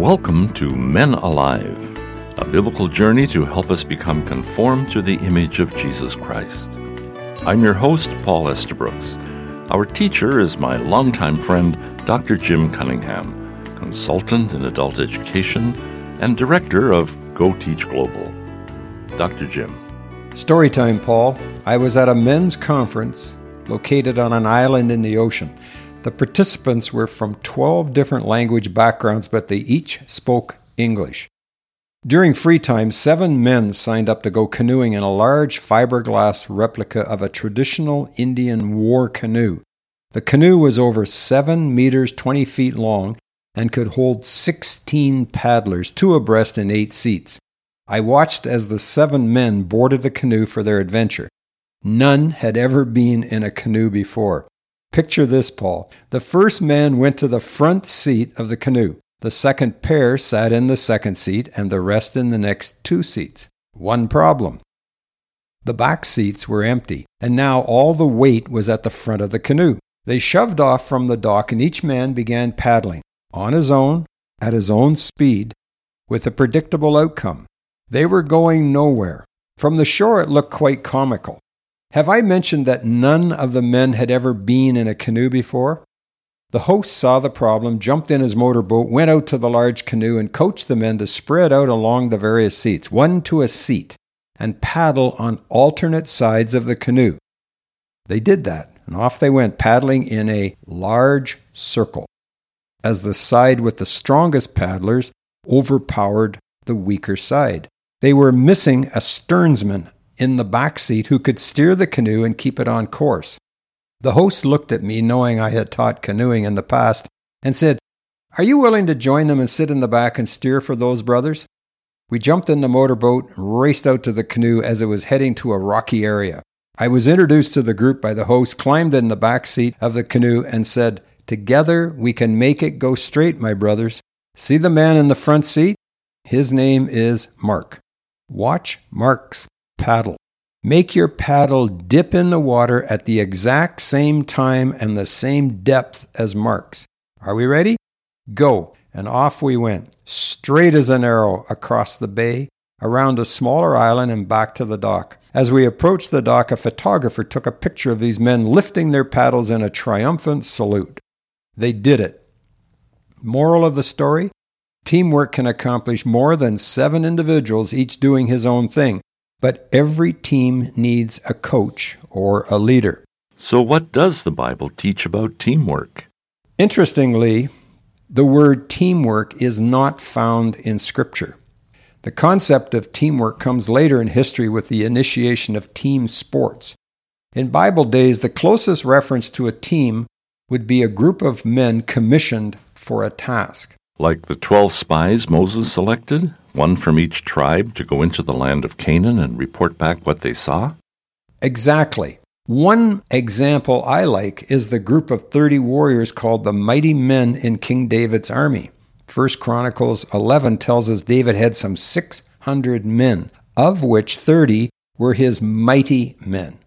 Welcome to Men Alive, a biblical journey to help us become conformed to the image of Jesus Christ. I'm your host, Paul Estabrooks. Our teacher is my longtime friend, Dr. Jim Cunningham, consultant in adult education and director of Go Teach Global. Dr. Jim. Storytime, Paul. I was at a men's conference located on an island in the ocean. The participants were from 12 different language backgrounds, but they each spoke English. During free time, seven men signed up to go canoeing in a large fiberglass replica of a traditional Indian war canoe. The canoe was over 7 meters 20 feet long and could hold 16 paddlers, two abreast in eight seats. I watched as the seven men boarded the canoe for their adventure. None had ever been in a canoe before. Picture this, Paul. The first man went to the front seat of the canoe. The second pair sat in the second seat and the rest in the next two seats. One problem. The back seats were empty, and now all the weight was at the front of the canoe. They shoved off from the dock, and each man began paddling, on his own, at his own speed, with a predictable outcome. They were going nowhere. From the shore, it looked quite comical. Have I mentioned that none of the men had ever been in a canoe before? The host saw the problem, jumped in his motorboat, went out to the large canoe, and coached the men to spread out along the various seats, one to a seat, and paddle on alternate sides of the canoe. They did that, and off they went, paddling in a large circle, as the side with the strongest paddlers overpowered the weaker side. They were missing a sternsman in the back seat who could steer the canoe and keep it on course. The host looked at me, knowing I had taught canoeing in the past, and said, Are you willing to join them and sit in the back and steer for those brothers? We jumped in the motorboat and raced out to the canoe as it was heading to a rocky area. I was introduced to the group by the host, climbed in the back seat of the canoe, and said, Together we can make it go straight, my brothers. See the man in the front seat? His name is Mark. Watch Mark's paddle. Make your paddle dip in the water at the exact same time and the same depth as Mark's. Are we ready? Go. And off we went, straight as an arrow across the bay, around a smaller island, and back to the dock. As we approached the dock, a photographer took a picture of these men lifting their paddles in a triumphant salute. They did it. Moral of the story Teamwork can accomplish more than seven individuals, each doing his own thing. But every team needs a coach or a leader. So, what does the Bible teach about teamwork? Interestingly, the word teamwork is not found in Scripture. The concept of teamwork comes later in history with the initiation of team sports. In Bible days, the closest reference to a team would be a group of men commissioned for a task. Like the 12 spies Moses selected, one from each tribe to go into the land of Canaan and report back what they saw? Exactly. One example I like is the group of 30 warriors called the mighty men in King David's army. First Chronicles 11 tells us David had some 600 men, of which 30 were his mighty men.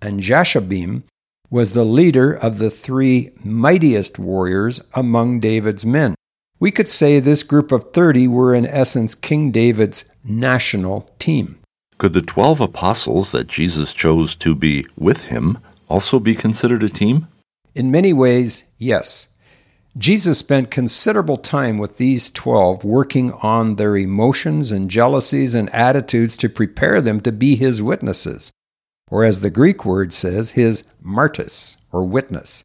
And Jashobeam was the leader of the three mightiest warriors among David's men. We could say this group of 30 were, in essence, King David's national team. Could the 12 apostles that Jesus chose to be with him also be considered a team? In many ways, yes. Jesus spent considerable time with these 12 working on their emotions and jealousies and attitudes to prepare them to be his witnesses, or as the Greek word says, his martys, or witness.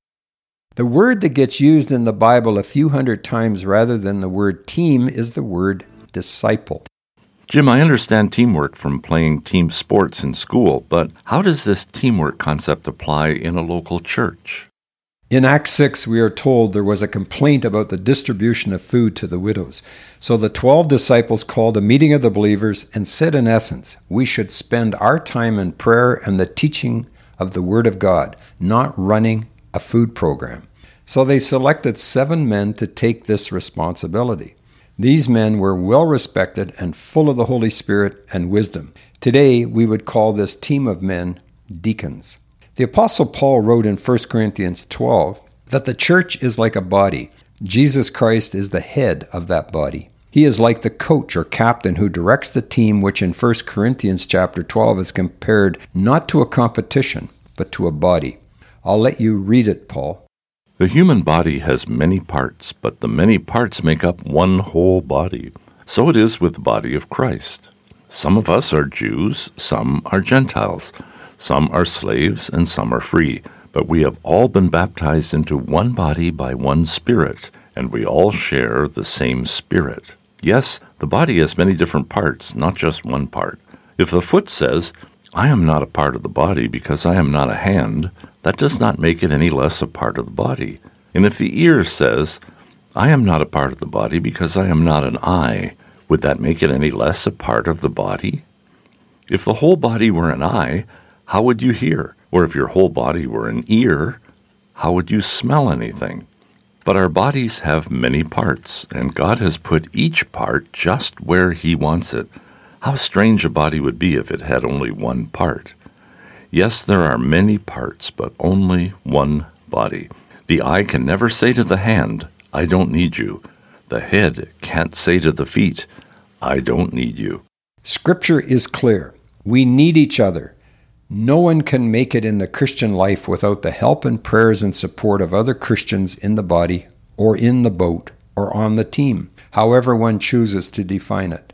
The word that gets used in the Bible a few hundred times rather than the word team is the word disciple. Jim, I understand teamwork from playing team sports in school, but how does this teamwork concept apply in a local church? In Acts 6, we are told there was a complaint about the distribution of food to the widows. So the 12 disciples called a meeting of the believers and said, in essence, we should spend our time in prayer and the teaching of the Word of God, not running a food program. So they selected seven men to take this responsibility. These men were well respected and full of the Holy Spirit and wisdom. Today, we would call this team of men deacons. The Apostle Paul wrote in 1 Corinthians 12 that the church is like a body. Jesus Christ is the head of that body. He is like the coach or captain who directs the team, which in 1 Corinthians chapter 12 is compared not to a competition, but to a body. I'll let you read it, Paul. The human body has many parts, but the many parts make up one whole body. So it is with the body of Christ. Some of us are Jews, some are Gentiles, some are slaves, and some are free. But we have all been baptized into one body by one Spirit, and we all share the same Spirit. Yes, the body has many different parts, not just one part. If the foot says, I am not a part of the body because I am not a hand, that does not make it any less a part of the body. And if the ear says, I am not a part of the body because I am not an eye, would that make it any less a part of the body? If the whole body were an eye, how would you hear? Or if your whole body were an ear, how would you smell anything? But our bodies have many parts, and God has put each part just where He wants it. How strange a body would be if it had only one part. Yes, there are many parts, but only one body. The eye can never say to the hand, I don't need you. The head can't say to the feet, I don't need you. Scripture is clear. We need each other. No one can make it in the Christian life without the help and prayers and support of other Christians in the body, or in the boat, or on the team, however one chooses to define it.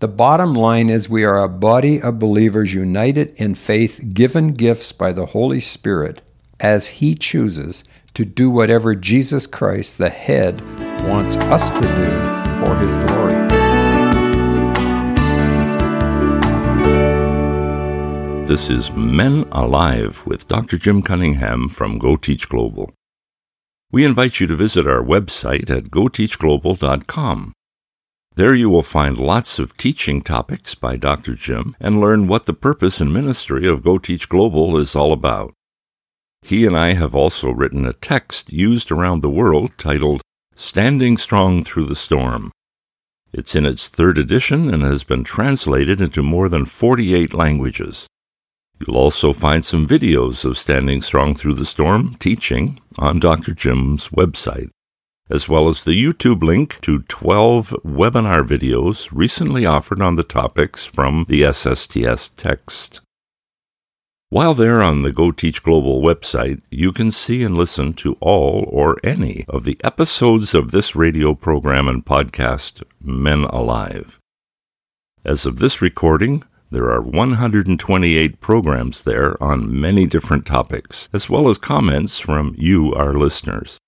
The bottom line is we are a body of believers united in faith, given gifts by the Holy Spirit as He chooses to do whatever Jesus Christ, the head, wants us to do for His glory. This is Men Alive with Dr. Jim Cunningham from Go Teach Global. We invite you to visit our website at goteachglobal.com. There you will find lots of teaching topics by Dr. Jim and learn what the purpose and ministry of Go Teach Global is all about. He and I have also written a text used around the world titled Standing Strong Through the Storm. It's in its third edition and has been translated into more than 48 languages. You'll also find some videos of Standing Strong Through the Storm teaching on Dr. Jim's website as well as the YouTube link to 12 webinar videos recently offered on the topics from the SSTS text. While there on the Go Teach Global website, you can see and listen to all or any of the episodes of this radio program and podcast, Men Alive. As of this recording, there are 128 programs there on many different topics, as well as comments from you, our listeners.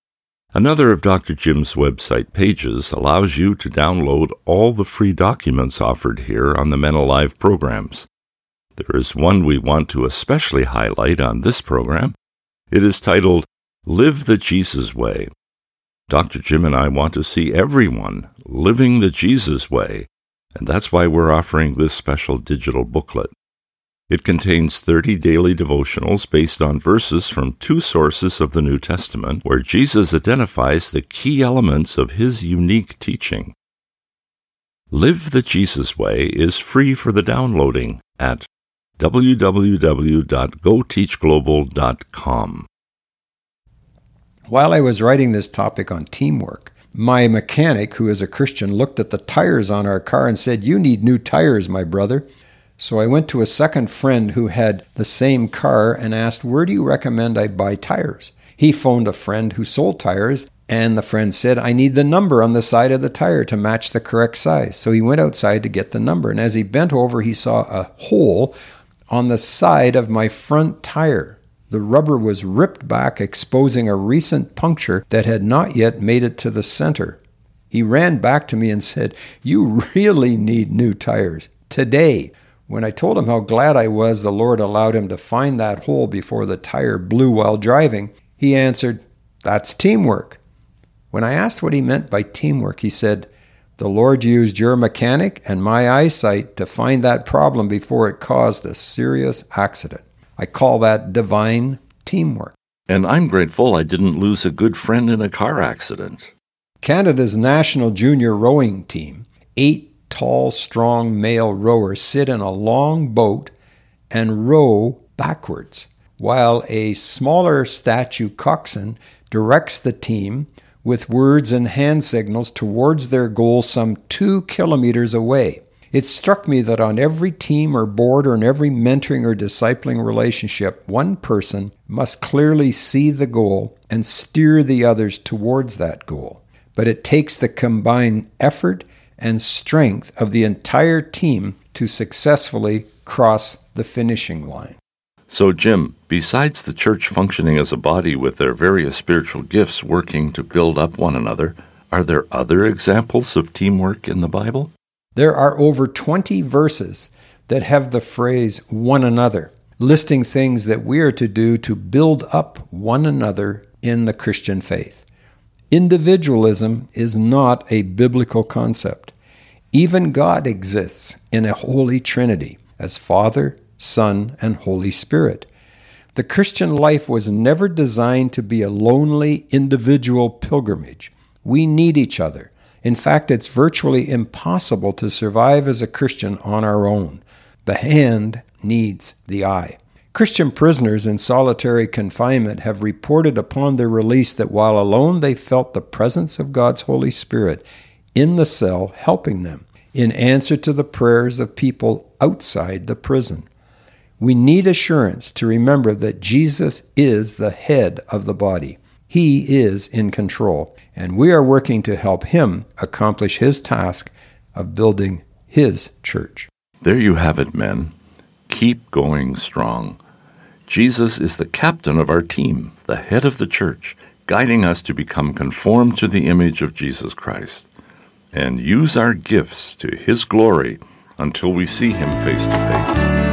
Another of Dr. Jim's website pages allows you to download all the free documents offered here on the Men Alive programs. There is one we want to especially highlight on this program. It is titled Live the Jesus Way. Dr. Jim and I want to see everyone living the Jesus way, and that's why we're offering this special digital booklet. It contains 30 daily devotionals based on verses from two sources of the New Testament where Jesus identifies the key elements of his unique teaching. Live the Jesus Way is free for the downloading at www.goteachglobal.com. While I was writing this topic on teamwork, my mechanic, who is a Christian, looked at the tires on our car and said, You need new tires, my brother. So I went to a second friend who had the same car and asked, Where do you recommend I buy tires? He phoned a friend who sold tires, and the friend said, I need the number on the side of the tire to match the correct size. So he went outside to get the number, and as he bent over, he saw a hole on the side of my front tire. The rubber was ripped back, exposing a recent puncture that had not yet made it to the center. He ran back to me and said, You really need new tires today. When I told him how glad I was the Lord allowed him to find that hole before the tire blew while driving, he answered, That's teamwork. When I asked what he meant by teamwork, he said, The Lord used your mechanic and my eyesight to find that problem before it caused a serious accident. I call that divine teamwork. And I'm grateful I didn't lose a good friend in a car accident. Canada's national junior rowing team, eight tall, strong male rowers sit in a long boat and row backwards, while a smaller statue coxswain directs the team with words and hand signals towards their goal some two kilometers away. It struck me that on every team or board or in every mentoring or discipling relationship, one person must clearly see the goal and steer the others towards that goal. But it takes the combined effort and strength of the entire team to successfully cross the finishing line. So, Jim, besides the church functioning as a body with their various spiritual gifts working to build up one another, are there other examples of teamwork in the Bible? There are over 20 verses that have the phrase one another, listing things that we are to do to build up one another in the Christian faith. Individualism is not a biblical concept. Even God exists in a holy trinity as Father, Son, and Holy Spirit. The Christian life was never designed to be a lonely individual pilgrimage. We need each other. In fact, it's virtually impossible to survive as a Christian on our own. The hand needs the eye. Christian prisoners in solitary confinement have reported upon their release that while alone they felt the presence of God's Holy Spirit in the cell helping them in answer to the prayers of people outside the prison. We need assurance to remember that Jesus is the head of the body. He is in control, and we are working to help him accomplish his task of building his church. There you have it, men. Keep going strong. Jesus is the captain of our team, the head of the church, guiding us to become conformed to the image of Jesus Christ and use our gifts to His glory until we see Him face to face.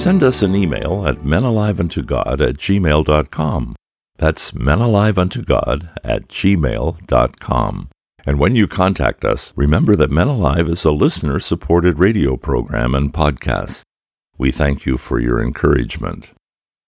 Send us an email at menaliveuntogod at gmail.com. That's menaliveuntogod at gmail.com. And when you contact us, remember that Men Alive is a listener supported radio program and podcast. We thank you for your encouragement.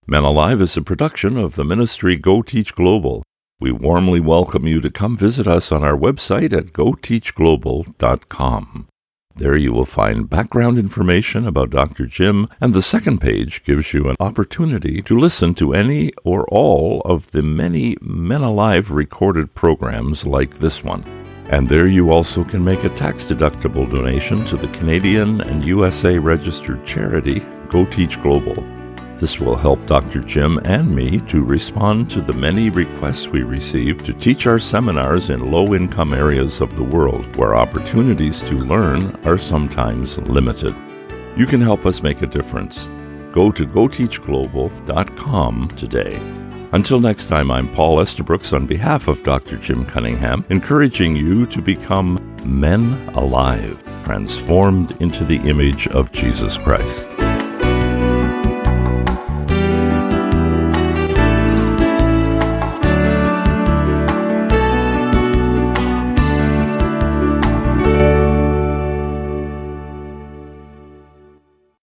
Men Alive is a production of the ministry Go Teach Global. We warmly welcome you to come visit us on our website at goteachglobal.com. There you will find background information about Dr. Jim, and the second page gives you an opportunity to listen to any or all of the many Men Alive recorded programs like this one. And there you also can make a tax deductible donation to the Canadian and USA registered charity Go Teach Global. This will help Dr. Jim and me to respond to the many requests we receive to teach our seminars in low income areas of the world where opportunities to learn are sometimes limited. You can help us make a difference. Go to goteachglobal.com today. Until next time, I'm Paul Estabrooks on behalf of Dr. Jim Cunningham, encouraging you to become men alive, transformed into the image of Jesus Christ.